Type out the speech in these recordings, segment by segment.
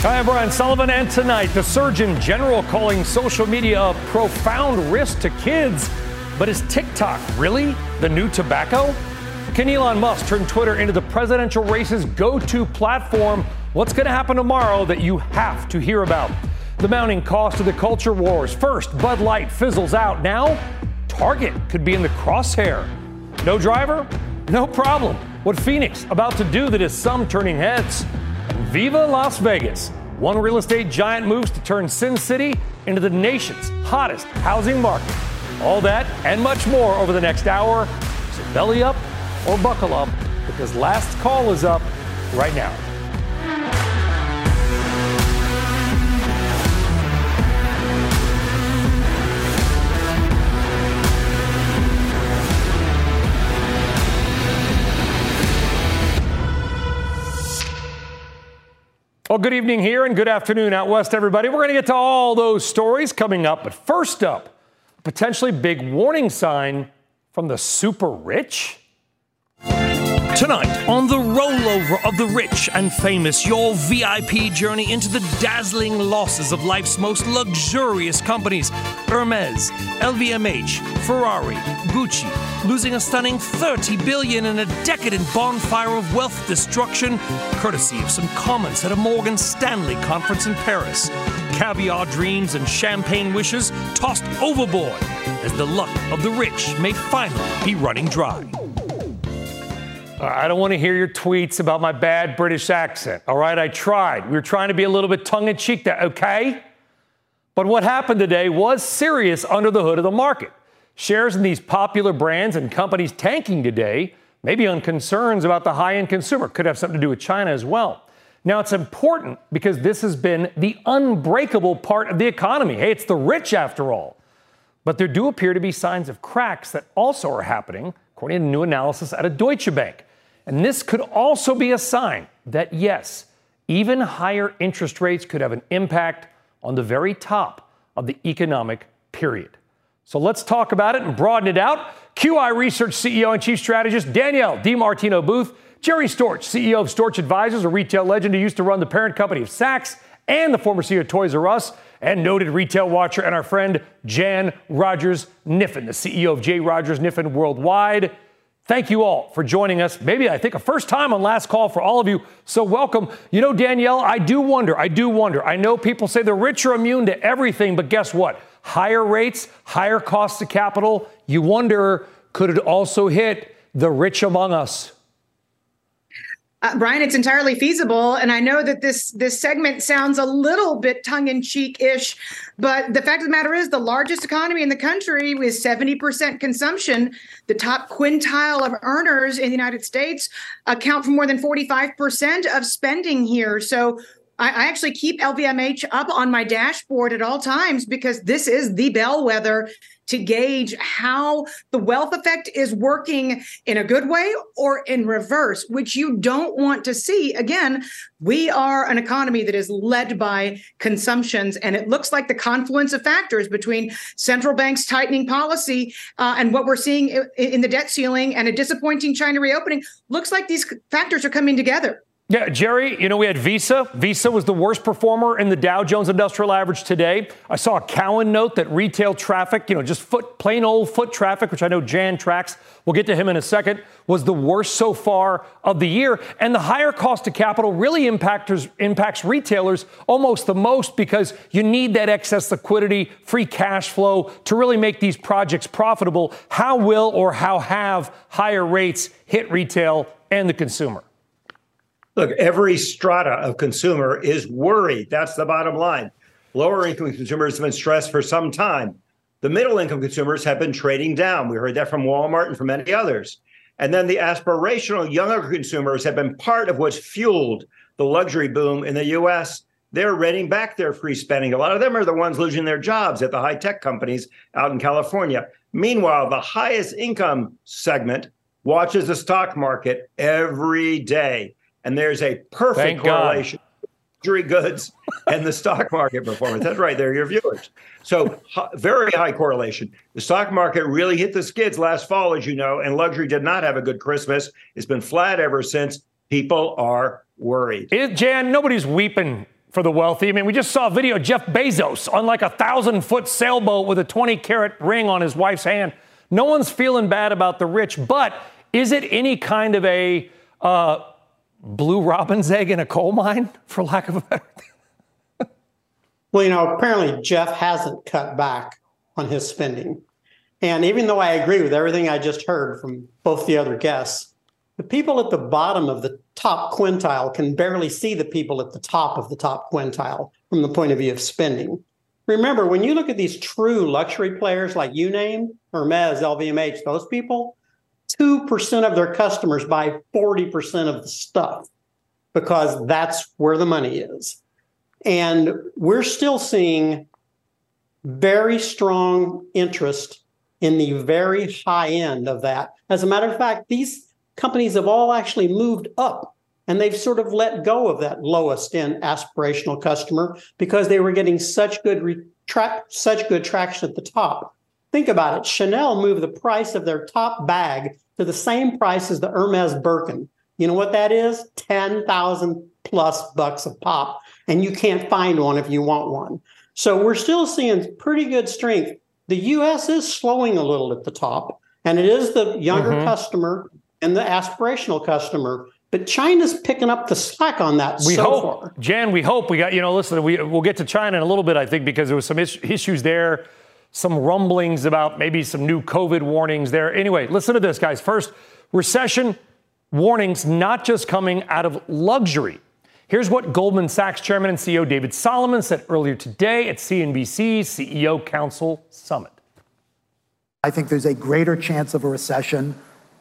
Hi, I'm Brian Sullivan, and tonight, the Surgeon General calling social media a profound risk to kids. But is TikTok really the new tobacco? Can Elon Musk turn Twitter into the presidential race's go to platform? What's going to happen tomorrow that you have to hear about? The mounting cost of the culture wars. First, Bud Light fizzles out. Now, Target could be in the crosshair. No driver? No problem. What Phoenix about to do that is some turning heads? Viva Las Vegas. One real estate giant moves to turn Sin City into the nation's hottest housing market. All that and much more over the next hour. So belly up or buckle up because last call is up right now. Well, good evening here and good afternoon out west, everybody. We're going to get to all those stories coming up. But first up, potentially big warning sign from the super rich. Tonight, on the rollover of the rich and famous, your VIP journey into the dazzling losses of life's most luxurious companies Hermes, LVMH, Ferrari, Gucci, losing a stunning 30 billion in a decadent bonfire of wealth destruction, courtesy of some comments at a Morgan Stanley conference in Paris. Caviar dreams and champagne wishes tossed overboard as the luck of the rich may finally be running dry. I don't want to hear your tweets about my bad British accent. All right, I tried. We were trying to be a little bit tongue in cheek there, okay? But what happened today was serious under the hood of the market. Shares in these popular brands and companies tanking today, maybe on concerns about the high end consumer. Could have something to do with China as well. Now, it's important because this has been the unbreakable part of the economy. Hey, it's the rich after all. But there do appear to be signs of cracks that also are happening, according to a new analysis at a Deutsche Bank. And this could also be a sign that, yes, even higher interest rates could have an impact on the very top of the economic period. So let's talk about it and broaden it out. QI Research CEO and Chief Strategist Danielle DiMartino Booth, Jerry Storch, CEO of Storch Advisors, a retail legend who used to run the parent company of Saks and the former CEO of Toys R Us, and noted retail watcher, and our friend Jan Rogers Kniffen, the CEO of J. Rogers Kniffen Worldwide. Thank you all for joining us. Maybe I think a first time on last call for all of you. So welcome. You know, Danielle, I do wonder, I do wonder. I know people say the rich are immune to everything, but guess what? Higher rates, higher costs of capital. You wonder, could it also hit the rich among us? Uh, Brian, it's entirely feasible, and I know that this this segment sounds a little bit tongue in cheek ish, but the fact of the matter is, the largest economy in the country with seventy percent consumption, the top quintile of earners in the United States account for more than forty five percent of spending here. So I, I actually keep LVMH up on my dashboard at all times because this is the bellwether to gauge how the wealth effect is working in a good way or in reverse, which you don't want to see. Again, we are an economy that is led by consumptions, and it looks like the confluence of factors between central banks tightening policy uh, and what we're seeing in, in the debt ceiling and a disappointing China reopening looks like these factors are coming together. Yeah, Jerry, you know, we had Visa. Visa was the worst performer in the Dow Jones Industrial Average today. I saw a Cowen note that retail traffic, you know, just foot, plain old foot traffic, which I know Jan tracks, we'll get to him in a second, was the worst so far of the year. And the higher cost of capital really impactors, impacts retailers almost the most because you need that excess liquidity, free cash flow to really make these projects profitable. How will or how have higher rates hit retail and the consumer? Look, every strata of consumer is worried. That's the bottom line. Lower income consumers have been stressed for some time. The middle income consumers have been trading down. We heard that from Walmart and from many others. And then the aspirational younger consumers have been part of what's fueled the luxury boom in the US, they're renting back their free spending. A lot of them are the ones losing their jobs at the high tech companies out in California. Meanwhile, the highest income segment watches the stock market every day. And there's a perfect Thank correlation. Luxury goods and the stock market performance. That's right. They're your viewers. So, very high correlation. The stock market really hit the skids last fall, as you know, and luxury did not have a good Christmas. It's been flat ever since. People are worried. It, Jan, nobody's weeping for the wealthy. I mean, we just saw a video of Jeff Bezos on like a thousand foot sailboat with a 20 carat ring on his wife's hand. No one's feeling bad about the rich, but is it any kind of a uh, blue robin's egg in a coal mine, for lack of a better? Thing? well, you know, apparently Jeff hasn't cut back on his spending. And even though I agree with everything I just heard from both the other guests, the people at the bottom of the top quintile can barely see the people at the top of the top quintile from the point of view of spending. Remember, when you look at these true luxury players like you named, Hermes, LVMH, those people, 2% of their customers buy 40% of the stuff because that's where the money is. And we're still seeing very strong interest in the very high end of that. As a matter of fact, these companies have all actually moved up and they've sort of let go of that lowest end aspirational customer because they were getting such good re- such good traction at the top. Think about it. Chanel moved the price of their top bag to the same price as the Hermes Birkin. You know what that is? 10,000 plus bucks a pop. And you can't find one if you want one. So we're still seeing pretty good strength. The US is slowing a little at the top, and it is the younger mm-hmm. customer and the aspirational customer. But China's picking up the slack on that we so hope, far. Jan, we hope we got, you know, listen, we, we'll get to China in a little bit, I think, because there was some is- issues there some rumblings about maybe some new COVID warnings there. Anyway, listen to this, guys. First, recession warnings not just coming out of luxury. Here's what Goldman Sachs chairman and CEO David Solomon said earlier today at CNBC's CEO Council Summit. I think there's a greater chance of a recession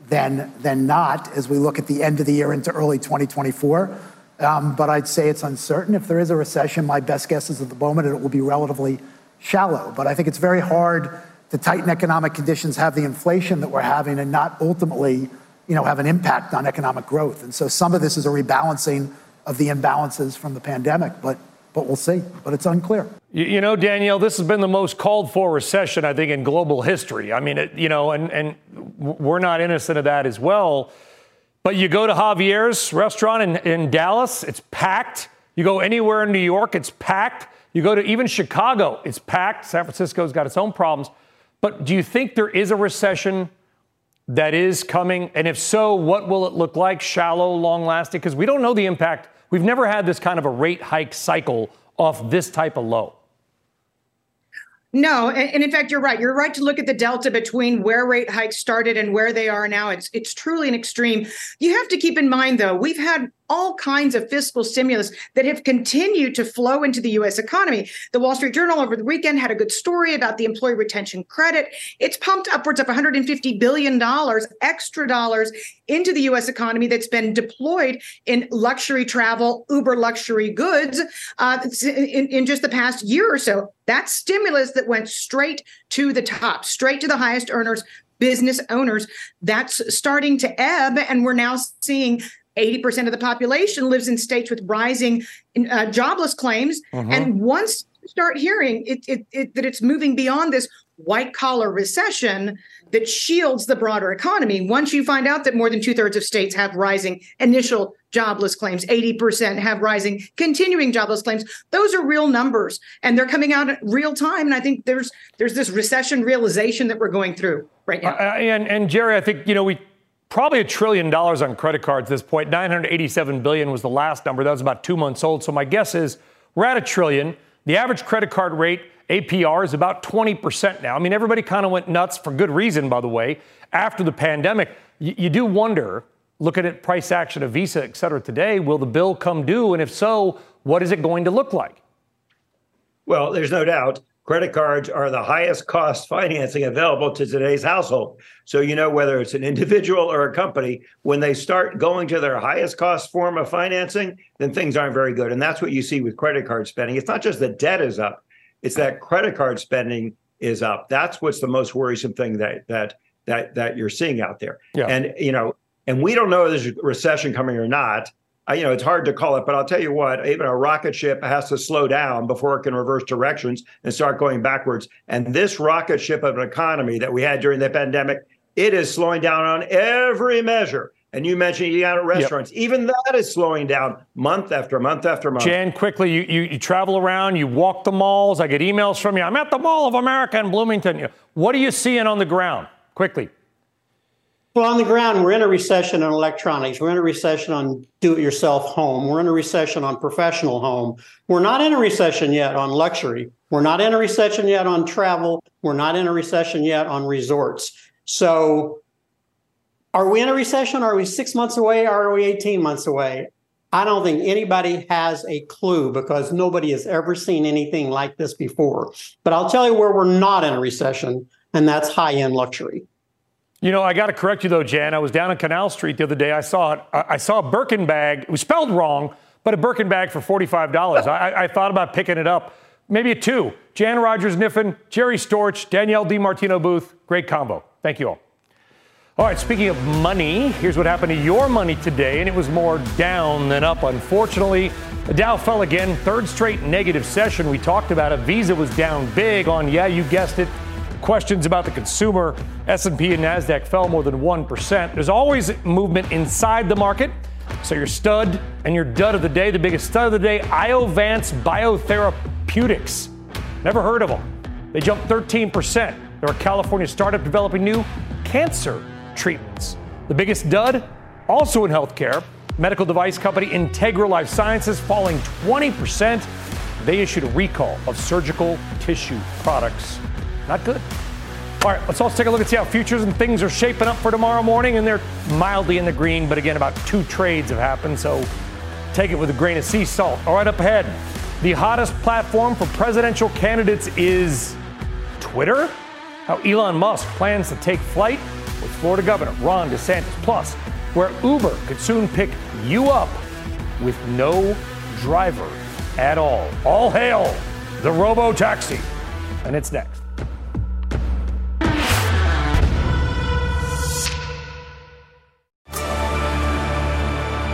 than, than not as we look at the end of the year into early 2024. Um, but I'd say it's uncertain. If there is a recession, my best guess is at the moment it will be relatively shallow. But I think it's very hard to tighten economic conditions, have the inflation that we're having, and not ultimately, you know, have an impact on economic growth. And so some of this is a rebalancing of the imbalances from the pandemic, but but we'll see. But it's unclear. You, know, Danielle, this has been the most called for recession, I think, in global history. I mean, it, you know, and, and we're not innocent of that as well. But you go to Javier's restaurant in, in Dallas, it's packed. You go anywhere in New York, it's packed. You go to even Chicago, it's packed. San Francisco's got its own problems. But do you think there is a recession that is coming? And if so, what will it look like? Shallow, long lasting? Because we don't know the impact. We've never had this kind of a rate hike cycle off this type of low. No, and, in fact, you're right. You're right to look at the delta between where rate hikes started and where they are now. It's it's truly an extreme. You have to keep in mind, though, we've had all kinds of fiscal stimulus that have continued to flow into the US economy. The Wall Street Journal over the weekend had a good story about the employee retention credit. It's pumped upwards of $150 billion extra dollars into the US economy that's been deployed in luxury travel, uber luxury goods uh, in, in just the past year or so. That stimulus that went straight to the top, straight to the highest earners, business owners, that's starting to ebb. And we're now seeing 80% of the population lives in states with rising uh, jobless claims. Mm-hmm. And once you start hearing it, it, it, that it's moving beyond this white collar recession that shields the broader economy, once you find out that more than two thirds of states have rising initial jobless claims, 80% have rising continuing jobless claims, those are real numbers and they're coming out at real time. And I think there's there's this recession realization that we're going through right now. Uh, and, and Jerry, I think, you know, we probably a trillion dollars on credit cards at this point. 987 billion was the last number. That was about two months old. So my guess is we're at a trillion. The average credit card rate, APR, is about 20% now. I mean, everybody kind of went nuts for good reason, by the way, after the pandemic. You, you do wonder, looking at price action of Visa, et cetera, today, will the bill come due? And if so, what is it going to look like? Well, there's no doubt credit cards are the highest cost financing available to today's household. So, you know, whether it's an individual or a company, when they start going to their highest cost form of financing, then things aren't very good. And that's what you see with credit card spending. It's not just that debt is up, it's that credit card spending is up. That's what's the most worrisome thing that that that that you're seeing out there. Yeah. And you know, and we don't know if there's a recession coming or not you know, it's hard to call it, but I'll tell you what, even a rocket ship has to slow down before it can reverse directions and start going backwards. And this rocket ship of an economy that we had during the pandemic, it is slowing down on every measure. And you mentioned eating out at restaurants. Yep. Even that is slowing down month after month after month. Jan, quickly, you, you, you, travel around, you walk the malls. I get emails from you. I'm at the Mall of America in Bloomington. What are you seeing on the ground? Quickly. Well, on the ground, we're in a recession on electronics. We're in a recession on do it yourself home. We're in a recession on professional home. We're not in a recession yet on luxury. We're not in a recession yet on travel. We're not in a recession yet on resorts. So, are we in a recession? Are we six months away? Are we 18 months away? I don't think anybody has a clue because nobody has ever seen anything like this before. But I'll tell you where we're not in a recession, and that's high end luxury. You know, I got to correct you though, Jan. I was down on Canal Street the other day. I saw it. I saw a Birkin bag. It was spelled wrong, but a Birkin bag for forty-five dollars. I, I, thought about picking it up. Maybe a two. Jan Rogers Kniffen, Jerry Storch, Danielle DiMartino Booth. Great combo. Thank you all. All right, speaking of money, here's what happened to your money today, and it was more down than up. Unfortunately, the Dow fell again, third straight negative session. We talked about it. Visa was down big on, yeah, you guessed it, questions about the consumer. S&P and Nasdaq fell more than 1%. There's always movement inside the market. So your stud and your dud of the day, the biggest stud of the day, Iovance Biotherapeutics. Never heard of them. They jumped 13%. They're a California startup developing new cancer treatments. The biggest dud, also in healthcare, medical device company Integra Life Sciences falling 20%. They issued a recall of surgical tissue products. Not good. All right, let's also take a look and see how futures and things are shaping up for tomorrow morning. And they're mildly in the green, but again, about two trades have happened. So take it with a grain of sea salt. All right, up ahead, the hottest platform for presidential candidates is Twitter. How Elon Musk plans to take flight with Florida Governor Ron DeSantis. Plus, where Uber could soon pick you up with no driver at all. All hail the robo taxi. And it's next.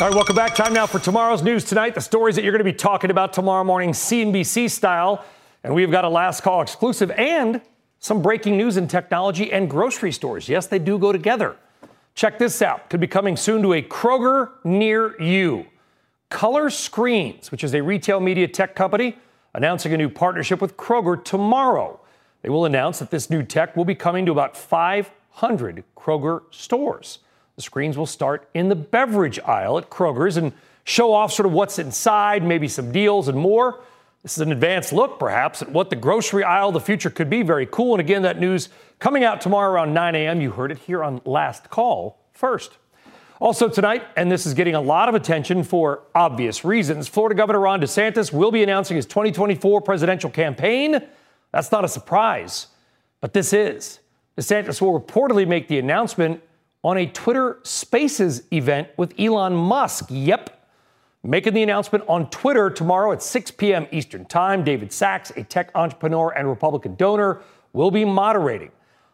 All right, welcome back. Time now for tomorrow's news tonight. The stories that you're going to be talking about tomorrow morning, CNBC style. And we've got a last call exclusive and some breaking news in technology and grocery stores. Yes, they do go together. Check this out. Could be coming soon to a Kroger near you. Cooler Screens, which is a retail media tech company, announcing a new partnership with Kroger tomorrow. They will announce that this new tech will be coming to about 500 Kroger stores. The screens will start in the beverage aisle at Kroger's and show off sort of what's inside, maybe some deals and more. This is an advanced look, perhaps, at what the grocery aisle of the future could be. Very cool. And again, that news coming out tomorrow around 9 a.m. You heard it here on Last Call first. Also tonight, and this is getting a lot of attention for obvious reasons, Florida Governor Ron DeSantis will be announcing his 2024 presidential campaign. That's not a surprise, but this is. DeSantis will reportedly make the announcement on a Twitter Spaces event with Elon Musk. Yep. making the announcement on Twitter tomorrow at 6 p.m. Eastern Time. David Sacks, a tech entrepreneur and Republican donor, will be moderating.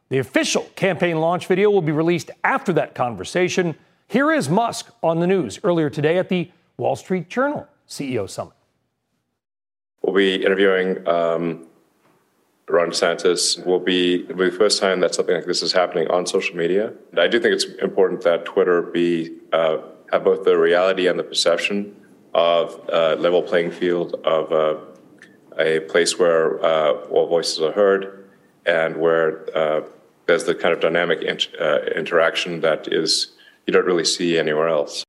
The official campaign launch video will be released after that conversation. Here is Musk on the news earlier today at the Wall Street Journal CEO Summit. We'll be interviewing um, Ron DeSantis. Will be the first time that something like this is happening on social media. I do think it's important that Twitter be uh, have both the reality and the perception of a level playing field of uh, a place where uh, all voices are heard and where uh, there's the kind of dynamic uh, interaction that is you don't really see anywhere else.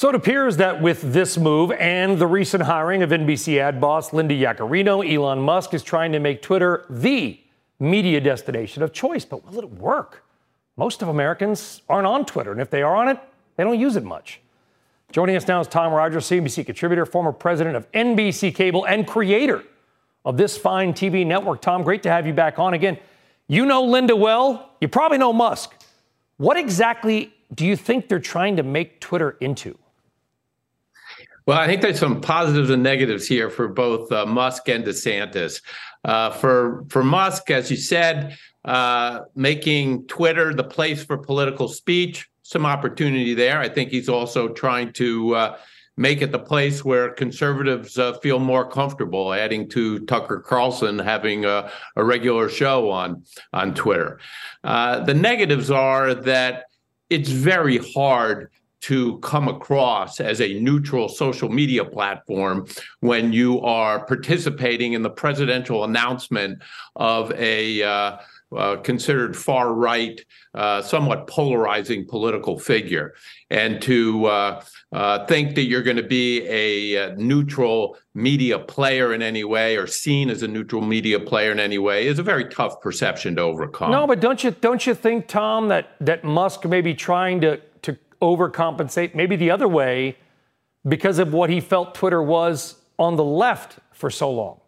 So it appears that with this move and the recent hiring of NBC ad boss Linda Yaccarino, Elon Musk is trying to make Twitter the media destination of choice. But will it work? Most of Americans aren't on Twitter, and if they are on it, they don't use it much. Joining us now is Tom Rogers, CNBC contributor, former president of NBC Cable, and creator of this fine TV network. Tom, great to have you back on again. You know Linda well. You probably know Musk. What exactly do you think they're trying to make Twitter into? Well, I think there's some positives and negatives here for both uh, Musk and DeSantis. Uh, for for Musk, as you said, uh, making Twitter the place for political speech, some opportunity there. I think he's also trying to uh, make it the place where conservatives uh, feel more comfortable, adding to Tucker Carlson having a, a regular show on on Twitter. Uh, the negatives are that it's very hard to come across as a neutral social media platform when you are participating in the presidential announcement of a uh, uh, considered far right, uh, somewhat polarizing political figure. And to uh, uh think that you're going to be a, uh, neutral media player in any way or seen as a neutral media player in any way is a very tough perception to overcome. No, but don't you don't you think, Tom, that that Musk may be trying to overcompensate maybe the other way because of what he felt Twitter was on the left for so long?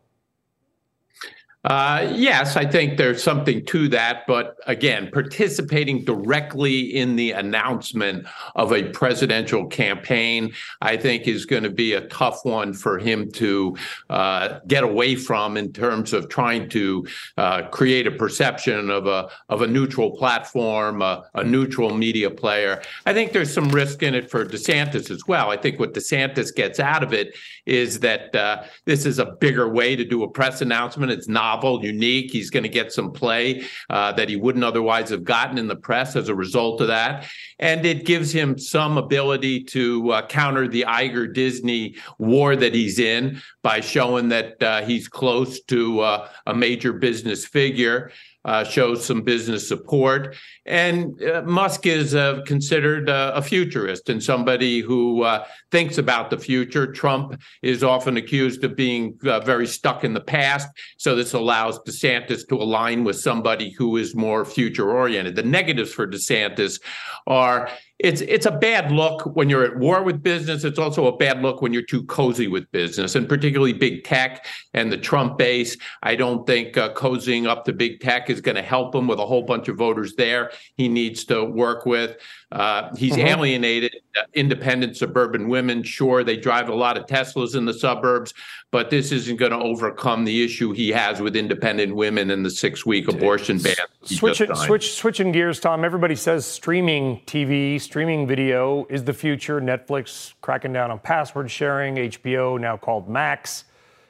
Uh, yes, I think there's something to that. But again, participating directly in the announcement of a presidential campaign, I think is going to be a tough one for him to uh, get away from in terms of trying to uh, create a perception of a of a neutral platform, a, a neutral media player. I think there's some risk in it for DeSantis as well. I think what DeSantis gets out of it is that uh, this is a bigger way to do a press announcement. It's not novel, unique. He's going to get some play uh, that he wouldn't otherwise have gotten in the press as a result of that. And it gives him some ability to uh, counter the Iger Disney war that he's in by showing that uh, he's close to uh, a major business figure uh, shows some business support. And uh, Musk is uh, considered uh, a futurist and somebody who uh, thinks about the future. Trump is often accused of being uh, very stuck in the past. So this allows DeSantis to align with somebody who is more future oriented. The negatives for DeSantis are it's it's a bad look when you're at war with business. It's also a bad look when you're too cozy with business, and particularly big tech and the Trump base. I don't think uh, cozying up to big tech is going to help them with a whole bunch of voters there. He needs to work with. Uh, he's mm-hmm. alienated uh, independent suburban women. Sure, they drive a lot of Teslas in the suburbs, but this isn't going to overcome the issue he has with independent women and the six-week abortion ban. Switching, switch, switching gears, Tom. Everybody says streaming TV, streaming video is the future. Netflix cracking down on password sharing. HBO now called Max.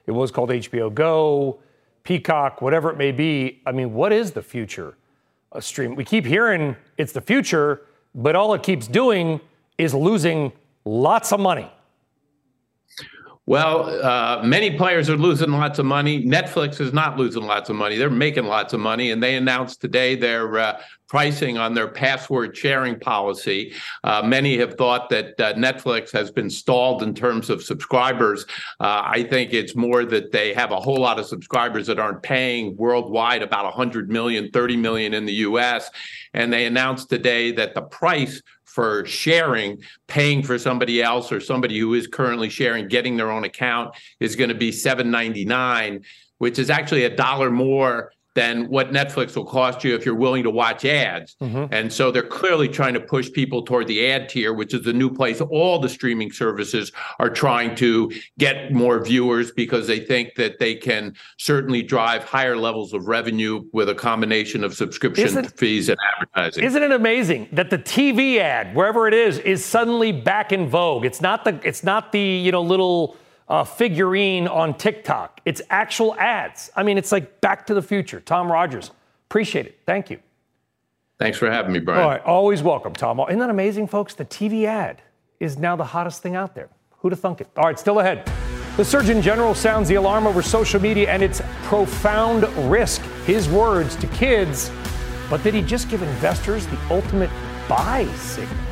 It was called HBO Go, Peacock, whatever it may be. I mean, what is the future stream? We keep hearing it's the future but all it keeps doing is losing lots of money. Well, uh, many players are losing lots of money. Netflix is not losing lots of money. They're making lots of money. And they announced today their uh, pricing on their password sharing policy. Uh, many have thought that uh, Netflix has been stalled in terms of subscribers. Uh, I think it's more that they have a whole lot of subscribers that aren't paying worldwide, about 100 million, 30 million in the US. And they announced today that the price for sharing, paying for somebody else or somebody who is currently sharing, getting their own account is going to be 7.99, which is actually a dollar more than what Netflix will cost you if you're willing to watch ads. Mm-hmm. And so they're clearly trying to push people toward the ad tier, which is the new place all the streaming services are trying to get more viewers because they think that they can certainly drive higher levels of revenue with a combination of subscription isn't, fees and advertising. Isn't it amazing that the TV ad, wherever it is, is suddenly back in vogue? It's not the it's not the, you know, little uh, figurine on TikTok. It's actual ads. I mean, it's like Back to the Future. Tom Rogers, appreciate it. Thank you. Thanks for having me, Brian. All right, always welcome, Tom. Isn't that amazing, folks? The TV ad is now the hottest thing out there. Who'd have thunk it? All right, still ahead. The Surgeon General sounds the alarm over social media and its profound risk. His words to kids, but did he just give investors the ultimate buy signal?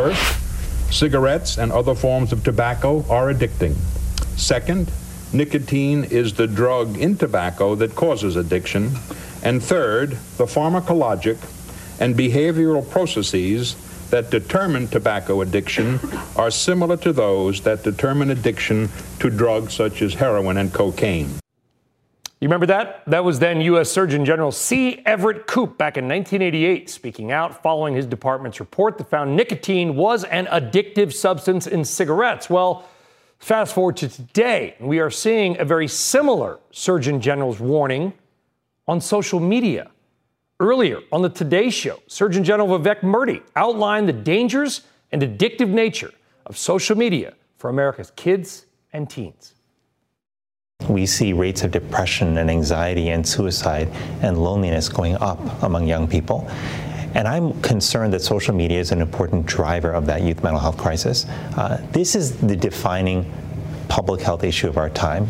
First, cigarettes and other forms of tobacco are addicting. Second, nicotine is the drug in tobacco that causes addiction. And third, the pharmacologic and behavioral processes that determine tobacco addiction are similar to those that determine addiction to drugs such as heroin and cocaine. You remember that? That was then U.S. Surgeon General C. Everett Koop back in 1988, speaking out following his department's report that found nicotine was an addictive substance in cigarettes. Well, fast forward to today, we are seeing a very similar Surgeon General's warning on social media. Earlier on the Today Show, Surgeon General Vivek Murthy outlined the dangers and addictive nature of social media for America's kids and teens we see rates of depression and anxiety and suicide and loneliness going up among young people. And I'm concerned that social media is an important driver of that youth mental health crisis. Uh, this is the defining public health issue of our time.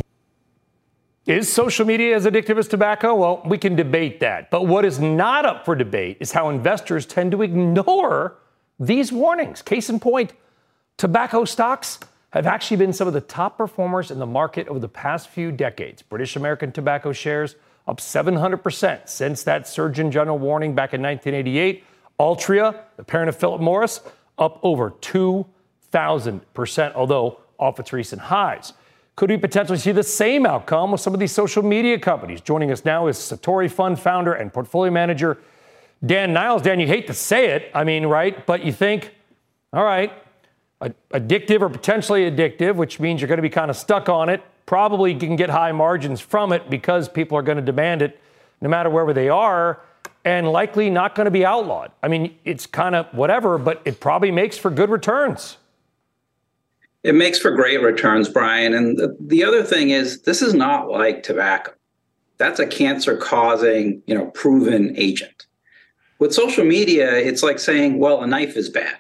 Is social media as addictive as tobacco? Well, we can debate that. But what is not up for debate is how investors tend to ignore these warnings. Case in point, tobacco stocks have actually been some of the top performers in the market over the past few decades. British American tobacco shares up 700% since that Surgeon General warning back in 1988. Altria, the parent of Philip Morris, up over 2,000%, although off its recent highs. Could we potentially see the same outcome with some of these social media companies? Joining us now is Satori Fund founder and portfolio manager Dan Niles. Dan, you hate to say it, I mean, right? But you think, all right, addictive or potentially addictive, which means you're going to be kind of stuck on it. Probably can get high margins from it because people are going to demand it no matter wherever they are, and likely not going to be outlawed. I mean, it's kind of whatever, but it probably makes for good returns. It makes for great returns, Brian. And the, the other thing is, this is not like tobacco. That's a cancer causing, you know, proven agent. With social media, it's like saying, well, a knife is bad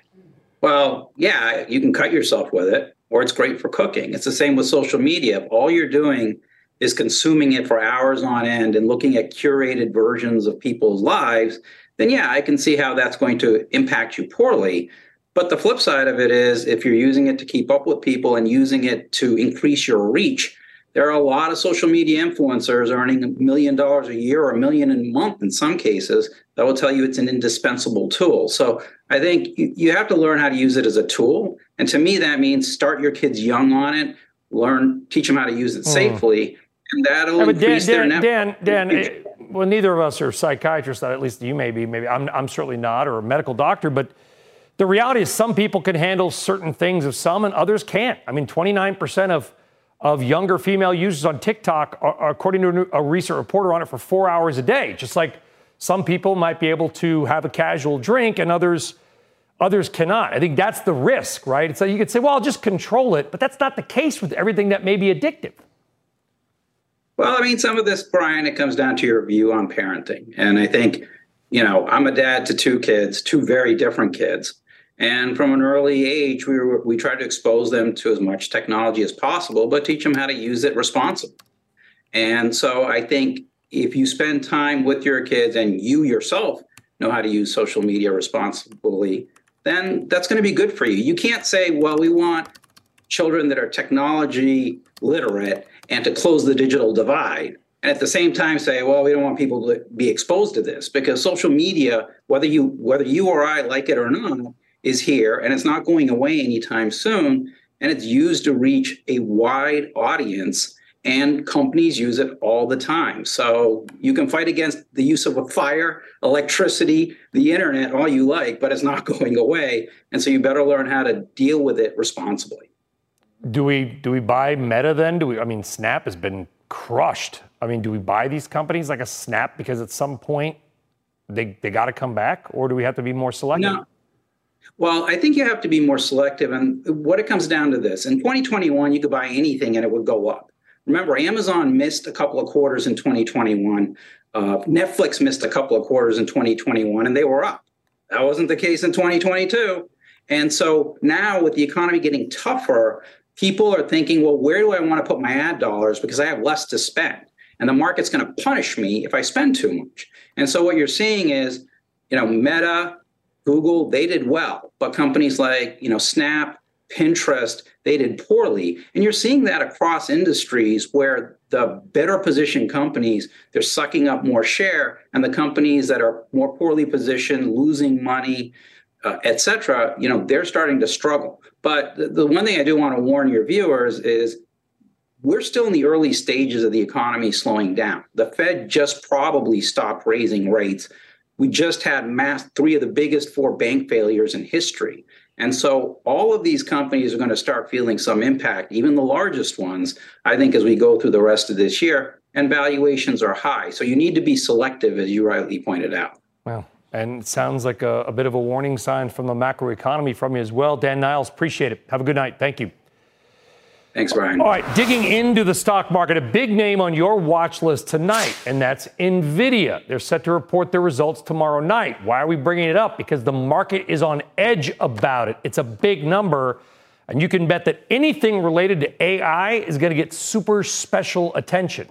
well, yeah, you can cut yourself with it, or it's great for cooking. It's the same with social media. If all you're doing is consuming it for hours on end and looking at curated versions of people's lives, then yeah, I can see how that's going to impact you poorly. But the flip side of it is if you're using it to keep up with people and using it to increase your reach, there are a lot of social media influencers earning a million dollars a year or a million a month in some cases that will tell you it's an indispensable tool. So I think you, have to learn how to use it as a tool. And to me, that means start your kids young on it, learn, teach them how to use it hmm. safely, and that'll yeah, increase Dan, their Dan, Dan, Dan it, well, neither of us are psychiatrists, at least you may be, maybe I'm, I'm certainly not, or a medical doctor, but the reality is some people can handle certain things of some and others can't. I mean, 29% of of younger female users on TikTok, according to a recent reporter on it, for four hours a day. Just like some people might be able to have a casual drink and others others cannot. I think that's the risk, right? So you could say, well, I'll just control it, but that's not the case with everything that may be addictive. Well, I mean, some of this, Brian, it comes down to your view on parenting. And I think you know, I'm a dad to two kids, two very different kids. And from an early age, we were, we tried to expose them to as much technology as possible, but teach them how to use it responsibly. And so I think if you spend time with your kids and you yourself know how to use social media responsibly, then that's going to be good for you. You can't say, well, we want children that are technology literate and to close the digital divide. And at the same time say, well, we don't want people to be exposed to this because social media, whether you whether you or I like it or not, is here and it's not going away anytime soon. And it's used to reach a wide audience and companies use it all the time. So you can fight against the use of a fire, electricity, the internet, all you like, but it's not going away. And so you better learn how to deal with it responsibly. Do we do we buy Meta then? Do we? I mean, Snap has been crushed. I mean, do we buy these companies like a Snap because at some point they they got to come back, or do we have to be more selective? No. Well, I think you have to be more selective. And what it comes down to this in 2021, you could buy anything and it would go up. Remember, Amazon missed a couple of quarters in 2021. Uh, Netflix missed a couple of quarters in 2021, and they were up. That wasn't the case in 2022. And so now, with the economy getting tougher, people are thinking, well, where do I want to put my ad dollars because I have less to spend? And the market's going to punish me if I spend too much. And so what you're seeing is, you know, Meta, Google, they did well, but companies like, you know, Snap, Pinterest, they did poorly. And you're seeing that across industries where the better positioned companies, they're sucking up more share, and the companies that are more poorly positioned, losing money, uh, et cetera, you know, they're starting to struggle. But the, the one thing I do want to warn your viewers is we're still in the early stages of the economy slowing down. The Fed just probably stopped raising rates. We just had mass three of the biggest four bank failures in history. And so all of these companies are going to start feeling some impact, even the largest ones, I think, as we go through the rest of this year. And valuations are high. So you need to be selective, as you rightly pointed out. Well, and it sounds like a, a bit of a warning sign from the macroeconomy from you as well. Dan Niles, appreciate it. Have a good night. Thank you. Thanks, Brian. All right, digging into the stock market, a big name on your watch list tonight, and that's NVIDIA. They're set to report their results tomorrow night. Why are we bringing it up? Because the market is on edge about it. It's a big number, and you can bet that anything related to AI is going to get super special attention.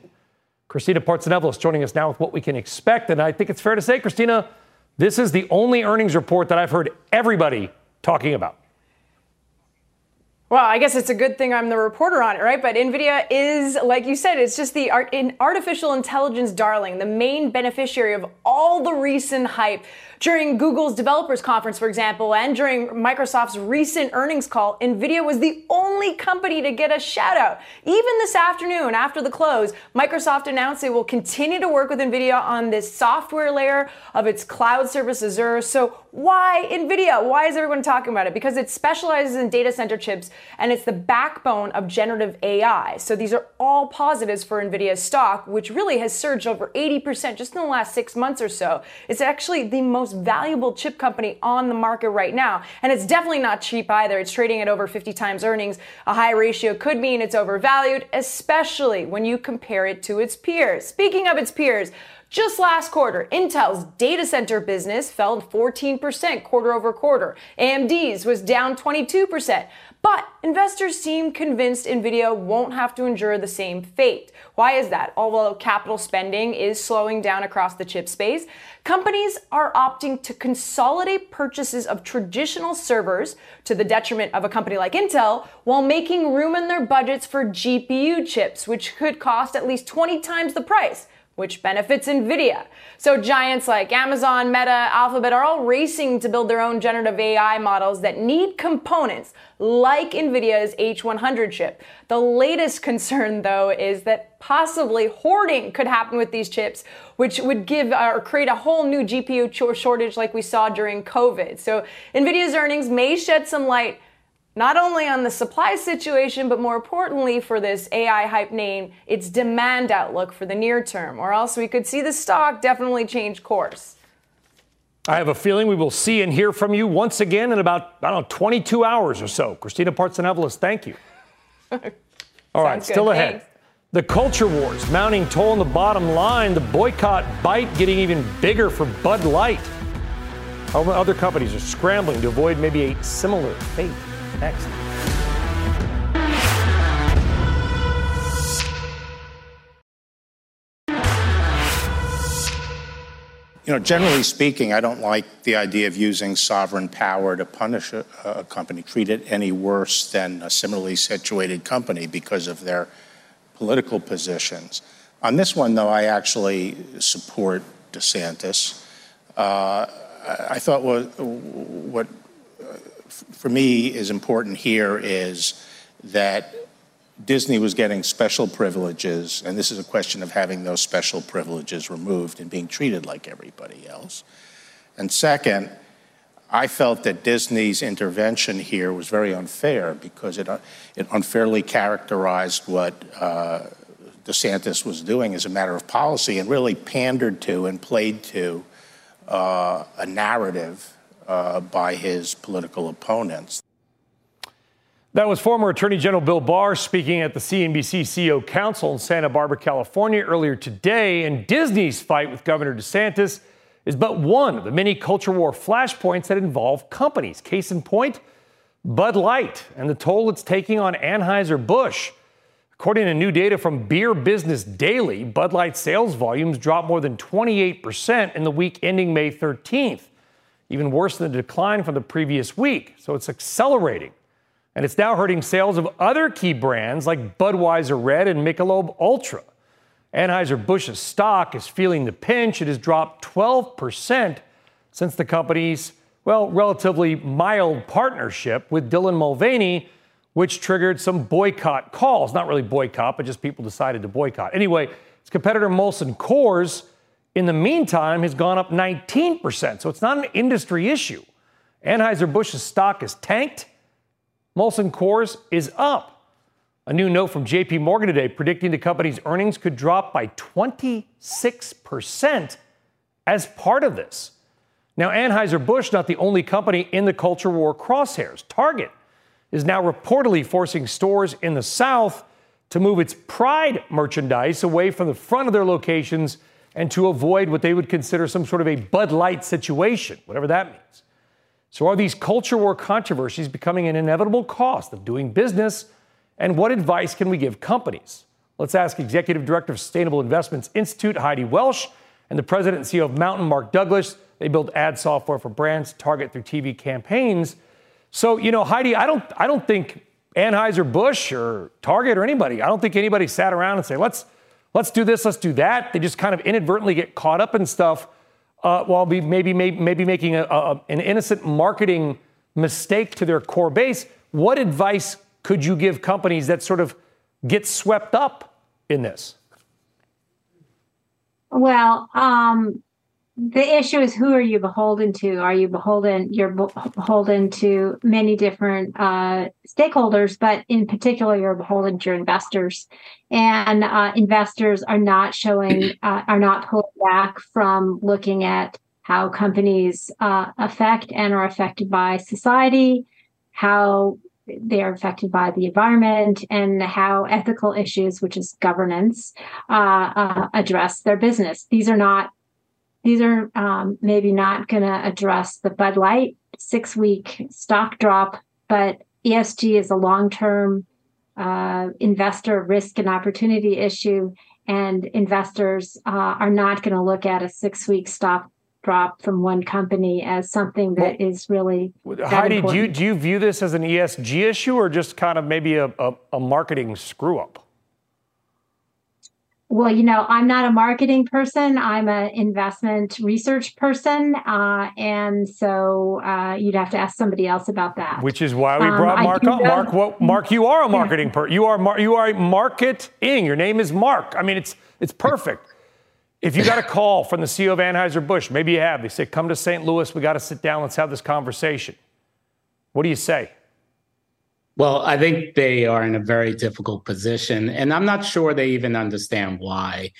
Christina Partsinevelos joining us now with what we can expect, and I think it's fair to say, Christina, this is the only earnings report that I've heard everybody talking about. Well, I guess it's a good thing I'm the reporter on it, right? But NVIDIA is, like you said, it's just the art, artificial intelligence darling, the main beneficiary of all the recent hype during Google's developers conference, for example, and during Microsoft's recent earnings call, Nvidia was the only company to get a shout out. Even this afternoon, after the close, Microsoft announced it will continue to work with Nvidia on this software layer of its cloud service Azure. So why Nvidia? Why is everyone talking about it? Because it specializes in data center chips and it's the backbone of generative AI. So these are all positives for Nvidia's stock, which really has surged over 80% just in the last six months or so. It's actually the most most valuable chip company on the market right now. And it's definitely not cheap either. It's trading at over 50 times earnings. A high ratio could mean it's overvalued, especially when you compare it to its peers. Speaking of its peers, just last quarter, Intel's data center business fell 14% quarter over quarter. AMD's was down 22%. But investors seem convinced Nvidia won't have to endure the same fate. Why is that? Although capital spending is slowing down across the chip space, companies are opting to consolidate purchases of traditional servers to the detriment of a company like Intel while making room in their budgets for GPU chips, which could cost at least 20 times the price which benefits NVIDIA. So giants like Amazon, Meta, Alphabet are all racing to build their own generative AI models that need components like NVIDIA's H100 chip. The latest concern, though, is that possibly hoarding could happen with these chips, which would give uh, or create a whole new GPU shortage like we saw during COVID. So NVIDIA's earnings may shed some light not only on the supply situation, but more importantly for this AI hype name, its demand outlook for the near term, or else we could see the stock definitely change course. I have a feeling we will see and hear from you once again in about, I don't know, 22 hours or so. Christina Partsinevelos, thank you. All right, still ahead. Thanks. The culture wars mounting toll on the bottom line, the boycott bite getting even bigger for Bud Light. Other companies are scrambling to avoid maybe a similar fate. Next. You know, generally speaking, I don't like the idea of using sovereign power to punish a, a, company, treat it any worse than a similarly situated company because of their political positions. On this one, though, I actually support DeSantis. Uh, I thought what, what for me is important here is that Disney was getting special privileges, and this is a question of having those special privileges removed and being treated like everybody else. And second, I felt that Disney's intervention here was very unfair because it, it unfairly characterized what uh, DeSantis was doing as a matter of policy and really pandered to and played to uh, a narrative uh, by his political opponents. That was former Attorney General Bill Barr speaking at the CNBC CEO Council in Santa Barbara, California earlier today. And Disney's fight with Governor DeSantis is but one of the many culture war flashpoints that involve companies. Case in point, Bud Light and the toll it's taking on Anheuser-Busch. According to new data from Beer Business Daily, Bud Light sales volumes dropped more than 28% in the week ending May 13th, even worse than the decline from the previous week. So it's accelerating and it's now hurting sales of other key brands like Budweiser Red and Michelob Ultra. Anheuser-Busch's stock is feeling the pinch. It has dropped 12% since the company's, well, relatively mild partnership with Dylan Mulvaney, which triggered some boycott calls. Not really boycott, but just people decided to boycott. Anyway, its competitor Molson Coors, in the meantime, has gone up 19%. So it's not an industry issue. Anheuser-Busch's stock is tanked Molson Coors is up. A new note from JP Morgan today predicting the company's earnings could drop by 26% as part of this. Now, Anheuser-Busch not the only company in the culture war crosshairs. Target is now reportedly forcing stores in the South to move its Pride merchandise away from the front of their locations and to avoid what they would consider some sort of a Bud Light situation, whatever that means. So, are these culture war controversies becoming an inevitable cost of doing business? And what advice can we give companies? Let's ask Executive Director of Sustainable Investments Institute, Heidi Welsh, and the President and CEO of Mountain, Mark Douglas. They build ad software for brands to target through TV campaigns. So, you know, Heidi, I don't, I don't think Anheuser-Busch or Target or anybody, I don't think anybody sat around and say, let's, let's do this, let's do that. They just kind of inadvertently get caught up in stuff uh, while be maybe, maybe, maybe making a, a, an innocent marketing mistake to their core base, what advice could you give companies that sort of get swept up in this? Well, um, the issue is who are you beholden to? Are you beholden? You're beholden to many different uh, stakeholders, but in particular, you're beholden to your investors. And uh, investors are not showing, uh, are not pulling back from looking at how companies uh, affect and are affected by society, how they are affected by the environment and how ethical issues, which is governance, uh, uh, address their business. These are not these are um, maybe not going to address the Bud Light six week stock drop, but ESG is a long term uh, investor risk and opportunity issue. And investors uh, are not going to look at a six week stock drop from one company as something that well, is really. Heidi, do you, do you view this as an ESG issue or just kind of maybe a, a, a marketing screw up? Well, you know, I'm not a marketing person. I'm an investment research person, uh, and so uh, you'd have to ask somebody else about that. Which is why we um, brought um, Mark on. Mark, what, Mark, you are a marketing person. You are mar- you are a marketing. Your name is Mark. I mean, it's it's perfect. If you got a call from the CEO of Anheuser Busch, maybe you have. They say, "Come to St. Louis. We got to sit down. Let's have this conversation." What do you say? Well, I think they are in a very difficult position, and I'm not sure they even understand why.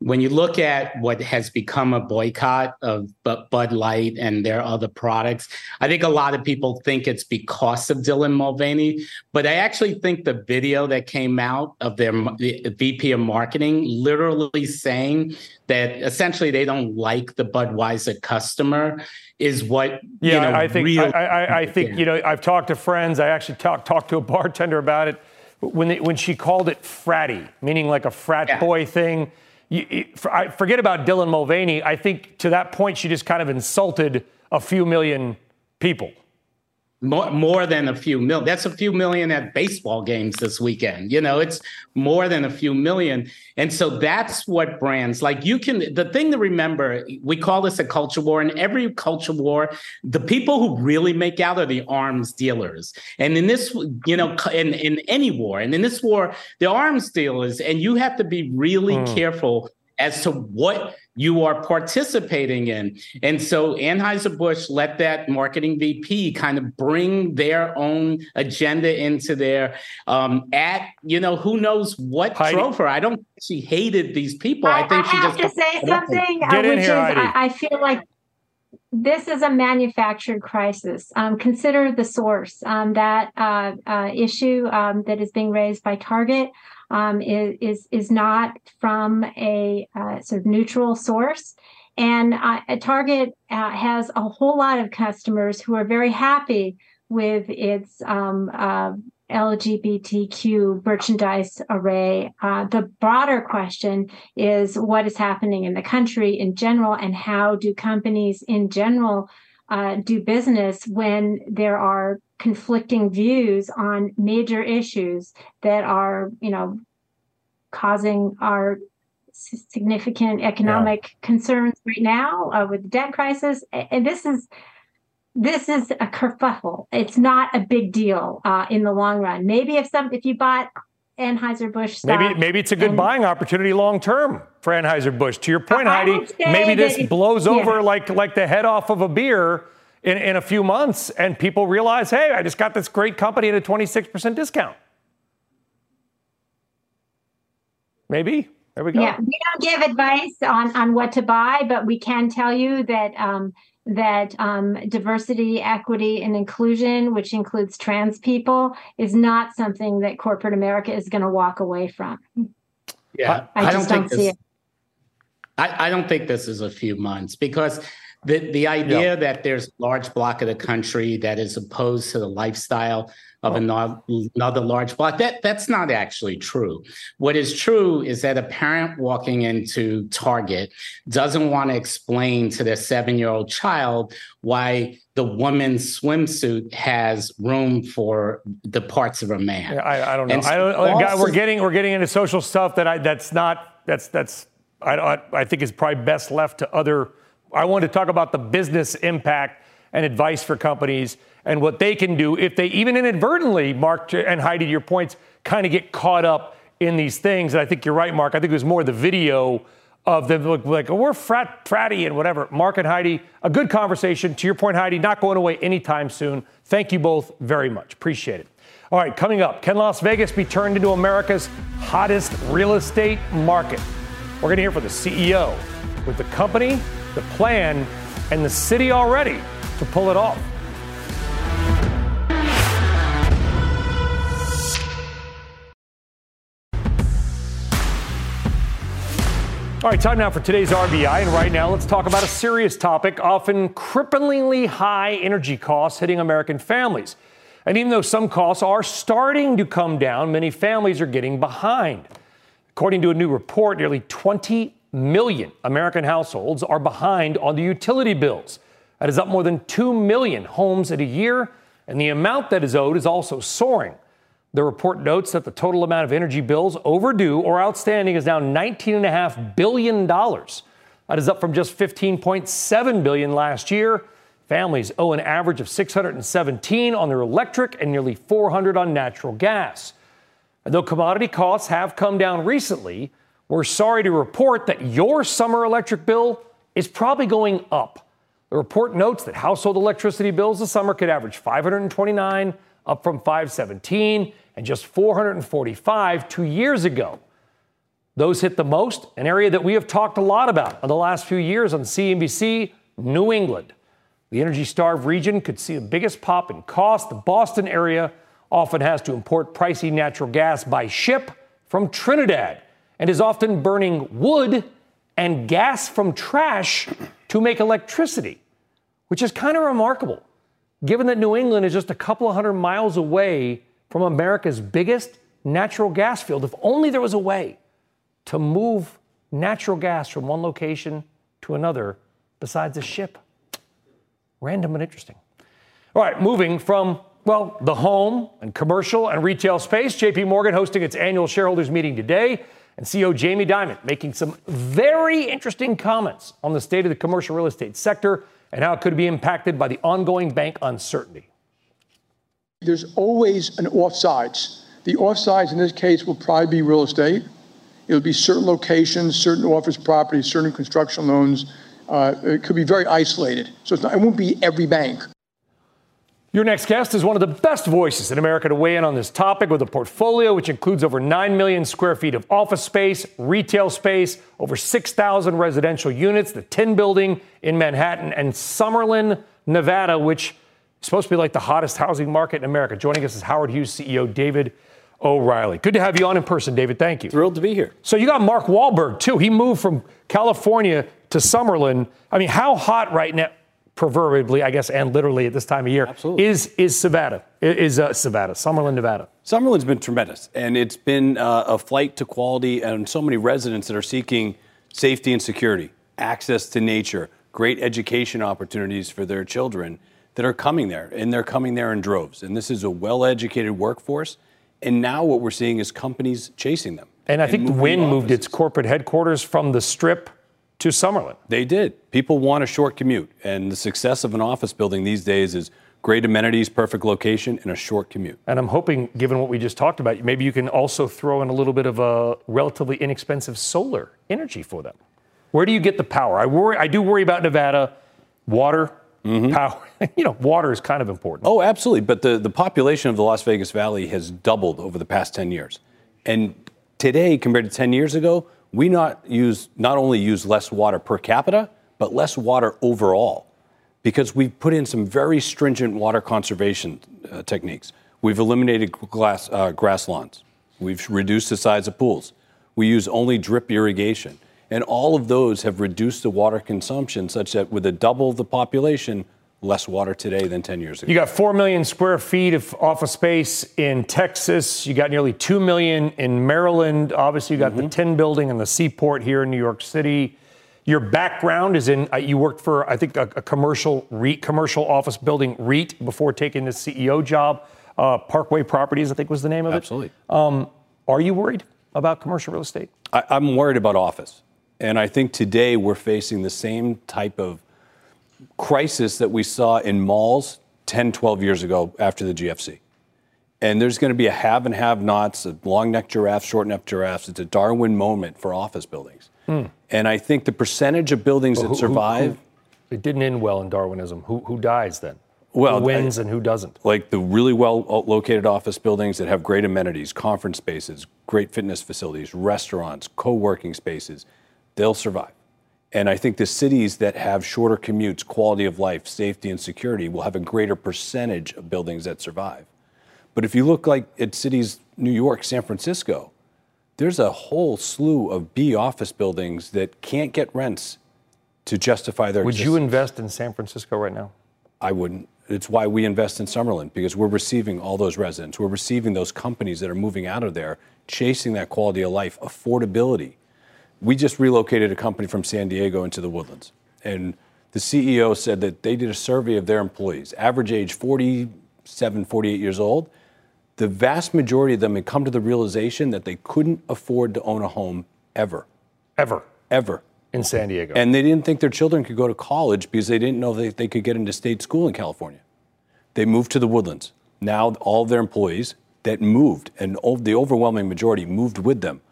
When you look at what has become a boycott of Bud Light and their other products, I think a lot of people think it's because of Dylan Mulvaney, but I actually think the video that came out of their the VP of marketing literally saying that essentially they don't like the Budweiser customer is what yeah you know, I think real- I, I, I think you know I've talked to friends. I actually talked talked to a bartender about it when they, when she called it fratty, meaning like a frat boy thing. You, for- I forget about Dylan Mulvaney. I think to that point she just kind of insulted a few million people. More more than a few million. That's a few million at baseball games this weekend. You know, it's more than a few million. And so that's what brands like you can the thing to remember, we call this a culture war. In every culture war, the people who really make out are the arms dealers. And in this, you know, in, in any war, and in this war, the arms dealers, and you have to be really Hmm. careful as to what you are participating in. And so Anheuser-Busch let that marketing VP kind of bring their own agenda into there um, at, you know, who knows what drove her. I don't think she hated these people. I, think she have just to say something, uh, which is I, I feel like this is a manufactured crisis. Um, consider the source. Um, that uh, uh, issue um, that is being raised by Target um, is, is is not from a uh, sort of neutral source. And uh, Target uh, has a whole lot of customers who are very happy with its um, uh, LGBTQ merchandise array. Uh, the broader question is what is happening in the country in general, and how do companies in general uh, do business when there are conflicting views on major issues that are, you know, causing our significant economic concerns right now uh, with the debt crisis. And this is this is a kerfuffle. It's not a big deal uh, in the long run. Maybe if some if you bought Anheuser Busch Maybe maybe it's a good and- buying opportunity long term for Anheuser Busch. To your point, I Heidi, maybe this it- blows yeah. over like like the head off of a beer in, in a few months, and people realize, hey, I just got this great company at a twenty six percent discount. Maybe there we go. Yeah, we don't give advice on on what to buy, but we can tell you that um, that um, diversity, equity, and inclusion, which includes trans people, is not something that corporate America is going to walk away from. Yeah, I just don't see this, it. I, I don't think this is a few months because the the idea that there's a large block of the country that is opposed to the lifestyle of oh. another, another large block that that's not actually true. What is true is that a parent walking into Target doesn't want to explain to their seven year old child why the woman's swimsuit has room for the parts of a man. Yeah, I, I don't know. So I don't. Oh, guy, also- we're getting we're getting into social stuff that I that's not that's that's I I think is probably best left to other. I want to talk about the business impact and advice for companies and what they can do if they even inadvertently, Mark and Heidi, your points, kind of get caught up in these things. And I think you're right, Mark. I think it was more the video of them like, like oh, we're frat, fratty and whatever. Mark and Heidi, a good conversation. To your point, Heidi, not going away anytime soon. Thank you both very much. Appreciate it. All right, coming up, can Las Vegas be turned into America's hottest real estate market? We're going to hear from the CEO with the company, the plan, and the city already to pull it off. All right, time now for today's RBI. And right now, let's talk about a serious topic often cripplingly high energy costs hitting American families. And even though some costs are starting to come down, many families are getting behind. According to a new report, nearly 20 million American households are behind on the utility bills. That is up more than 2 million homes in a year, and the amount that is owed is also soaring. The report notes that the total amount of energy bills overdue or outstanding is now $19.5 billion. That is up from just 15.7 billion last year. Families owe an average of 617 on their electric and nearly 400 on natural gas. And though commodity costs have come down recently, we're sorry to report that your summer electric bill is probably going up. The report notes that household electricity bills this summer could average 529, up from 517 and just 445 two years ago. Those hit the most, an area that we have talked a lot about in the last few years on CNBC, New England. The energy starved region could see the biggest pop in cost. The Boston area often has to import pricey natural gas by ship from Trinidad and is often burning wood and gas from trash to make electricity, which is kind of remarkable given that New England is just a couple of hundred miles away from America's biggest natural gas field. If only there was a way to move natural gas from one location to another besides a ship. Random but interesting. All right, moving from, well, the home and commercial and retail space, JP Morgan hosting its annual shareholders meeting today, and CEO Jamie Dimon making some very interesting comments on the state of the commercial real estate sector and how it could be impacted by the ongoing bank uncertainty. There's always an offsides. The offsides in this case will probably be real estate. It'll be certain locations, certain office properties, certain construction loans. Uh, it could be very isolated. So not, it won't be every bank. Your next guest is one of the best voices in America to weigh in on this topic with a portfolio which includes over 9 million square feet of office space, retail space, over 6,000 residential units, the Tin Building in Manhattan, and Summerlin, Nevada, which is supposed to be like the hottest housing market in America. Joining us is Howard Hughes CEO David O'Reilly. Good to have you on in person, David. Thank you. Thrilled to be here. So you got Mark Wahlberg, too. He moved from California to Summerlin. I mean, how hot right now? Proverbially, I guess, and literally at this time of year, Absolutely. is is Savannah, is uh, Savannah, Summerlin, Nevada. Summerlin's been tremendous, and it's been uh, a flight to quality, and so many residents that are seeking safety and security, access to nature, great education opportunities for their children that are coming there, and they're coming there in droves. And this is a well-educated workforce, and now what we're seeing is companies chasing them. And I think Wynn moved its corporate headquarters from the Strip to Summerlin. They did. People want a short commute, and the success of an office building these days is great amenities, perfect location, and a short commute. And I'm hoping, given what we just talked about, maybe you can also throw in a little bit of a relatively inexpensive solar energy for them. Where do you get the power? I worry. I do worry about Nevada. Water, mm-hmm. power. you know, water is kind of important. Oh, absolutely. But the, the population of the Las Vegas Valley has doubled over the past 10 years. And today, compared to 10 years ago, we not use not only use less water per capita, but less water overall, because we've put in some very stringent water conservation uh, techniques. We've eliminated glass, uh, grass lawns. We've reduced the size of pools. We use only drip irrigation. And all of those have reduced the water consumption such that with a double the population, less water today than 10 years ago. You got 4 million square feet of office space in Texas. You got nearly 2 million in Maryland. Obviously, you got mm-hmm. the Tin Building and the Seaport here in New York City. Your background is in, uh, you worked for, I think, a, a, commercial REIT, commercial office building REIT before taking the CEO job. Uh, Parkway Properties, I think was the name of Absolutely. it. Absolutely. Um, are you worried about commercial real estate? I, I'm worried about office. And I think today we're facing the same type of crisis that we saw in malls 10, 12 years ago after the GFC. And there's going to be a have and have nots, a long neck giraffes, short neck giraffes. It's a Darwin moment for office buildings. Hmm. And I think the percentage of buildings well, who, that survive. Who, who, it didn't end well in Darwinism. Who, who dies then? Well, who wins I, and who doesn't? Like the really well located office buildings that have great amenities, conference spaces, great fitness facilities, restaurants, co working spaces, they'll survive. And I think the cities that have shorter commutes, quality of life, safety, and security will have a greater percentage of buildings that survive. But if you look like at cities, New York, San Francisco, there's a whole slew of B office buildings that can't get rents to justify their. Would existence. you invest in San Francisco right now? I wouldn't. It's why we invest in Summerlin because we're receiving all those residents. We're receiving those companies that are moving out of there, chasing that quality of life, affordability we just relocated a company from San Diego into the Woodlands. And the CEO said that they did a survey of their employees, average age 47, 48 years old. The vast majority of them had come to the realization that they couldn't afford to own a home ever. Ever. Ever. In San Diego. And they didn't think their children could go to college because they didn't know that they could get into state school in California. They moved to the Woodlands. Now, all of their employees that moved, and the overwhelming majority moved with them,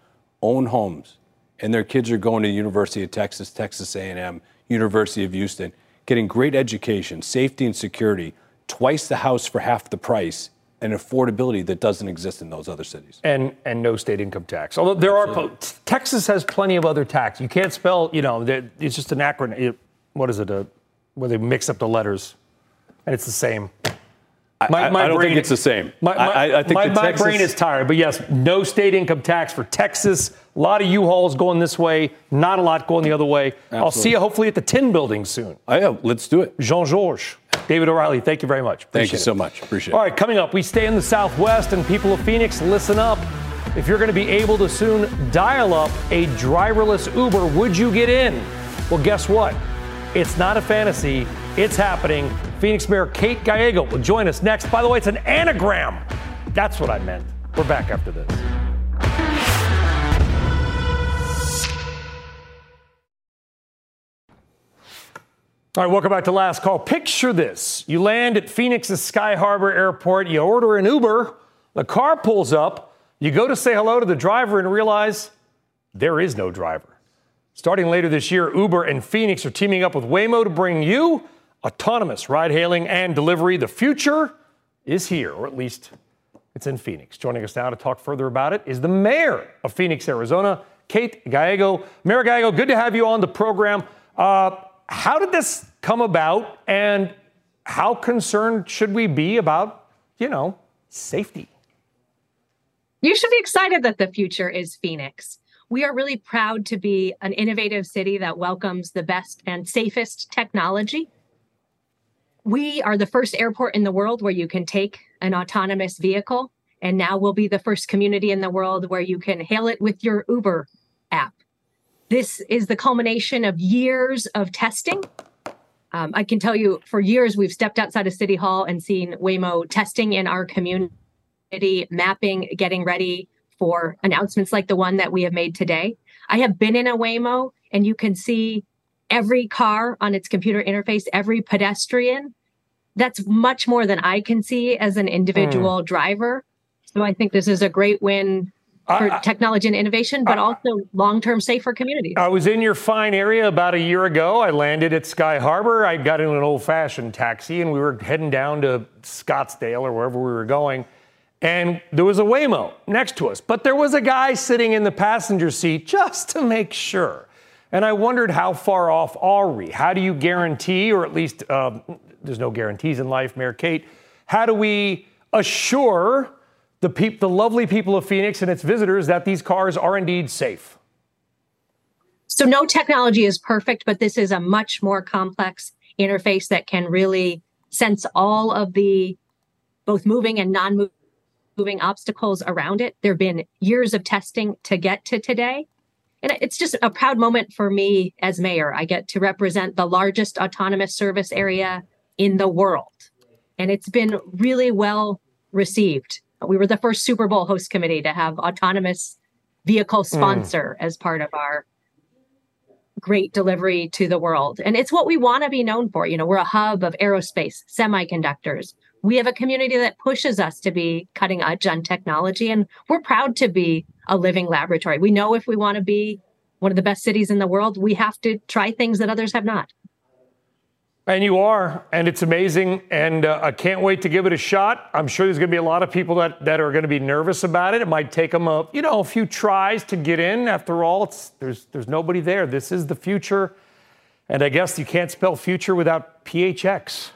own homes, and their kids are going to University of Texas, Texas A&M, University of Houston, getting great education, safety and security, twice the house for half the price and affordability that doesn't exist in those other cities. And and no state income tax. Although there are Texas has plenty of other tax. You can't spell, you know, it's just an acronym. What is it? A, where they mix up the letters, and it's the same. I, I don't think it's the same. My, my, I, I think my, the my Texas- brain is tired, but yes, no state income tax for Texas. A lot of U-Hauls going this way, not a lot going the other way. I'll see you hopefully at the Tin Building soon. Oh, yeah, let's do it. Jean Georges, David O'Reilly, thank you very much. Thank you Appreciate so much. Appreciate it. All right, coming up, we stay in the Southwest, and people of Phoenix, listen up. If you're going to be able to soon dial up a driverless Uber, would you get in? Well, guess what? It's not a fantasy. It's happening. Phoenix Mayor Kate Gallego will join us next. By the way, it's an anagram. That's what I meant. We're back after this. All right, welcome back to Last Call. Picture this. You land at Phoenix's Sky Harbor Airport, you order an Uber, the car pulls up, you go to say hello to the driver and realize there is no driver. Starting later this year, Uber and Phoenix are teaming up with Waymo to bring you autonomous ride hailing and delivery. The future is here, or at least it's in Phoenix. Joining us now to talk further about it is the mayor of Phoenix, Arizona, Kate Gallego. Mayor Gallego, good to have you on the program. Uh, how did this come about, and how concerned should we be about, you know, safety? You should be excited that the future is Phoenix. We are really proud to be an innovative city that welcomes the best and safest technology. We are the first airport in the world where you can take an autonomous vehicle, and now we'll be the first community in the world where you can hail it with your Uber app. This is the culmination of years of testing. Um, I can tell you for years, we've stepped outside of City Hall and seen Waymo testing in our community mapping, getting ready for announcements like the one that we have made today. I have been in a Waymo and you can see every car on its computer interface, every pedestrian. That's much more than I can see as an individual driver. So I think this is a great win for technology and innovation, but also long term safer communities. I was in your fine area about a year ago. I landed at Sky Harbor. I got in an old fashioned taxi and we were heading down to Scottsdale or wherever we were going. And there was a Waymo next to us, but there was a guy sitting in the passenger seat just to make sure. And I wondered how far off are we? How do you guarantee, or at least um, there's no guarantees in life, Mayor Kate, how do we assure the, peop- the lovely people of Phoenix and its visitors that these cars are indeed safe? So no technology is perfect, but this is a much more complex interface that can really sense all of the both moving and non-moving obstacles around it. There have been years of testing to get to today. And it's just a proud moment for me as mayor. I get to represent the largest autonomous service area in the world. And it's been really well received. We were the first Super Bowl host committee to have autonomous vehicle hmm. sponsor as part of our great delivery to the world. And it's what we want to be known for. You know, we're a hub of aerospace, semiconductors. We have a community that pushes us to be cutting edge on technology, and we're proud to be a living laboratory. We know if we want to be one of the best cities in the world, we have to try things that others have not. And you are, and it's amazing. And uh, I can't wait to give it a shot. I'm sure there's going to be a lot of people that, that are going to be nervous about it. It might take them a you know a few tries to get in. After all, it's there's there's nobody there. This is the future, and I guess you can't spell future without PHX.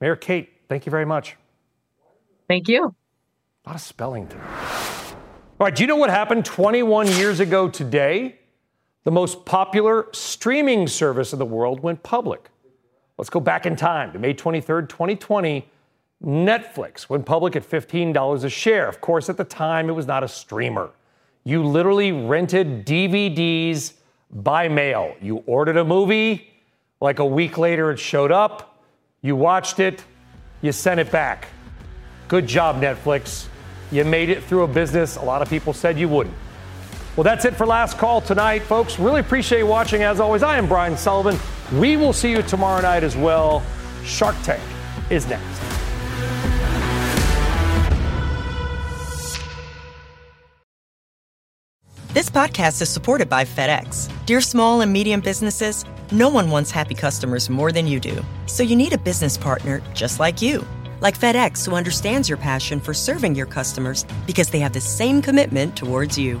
Mayor Kate, thank you very much. Thank you. A lot of spelling today. All right, do you know what happened 21 years ago today? The most popular streaming service in the world went public. Let's go back in time to May 23rd, 2020. Netflix went public at $15 a share. Of course, at the time, it was not a streamer. You literally rented DVDs by mail. You ordered a movie, like a week later, it showed up. You watched it, you sent it back. Good job, Netflix. You made it through a business a lot of people said you wouldn't. Well, that's it for Last Call tonight, folks. Really appreciate you watching. As always, I am Brian Sullivan. We will see you tomorrow night as well. Shark Tank is next. This podcast is supported by FedEx. Dear small and medium businesses, no one wants happy customers more than you do. So you need a business partner just like you. Like FedEx, who understands your passion for serving your customers because they have the same commitment towards you.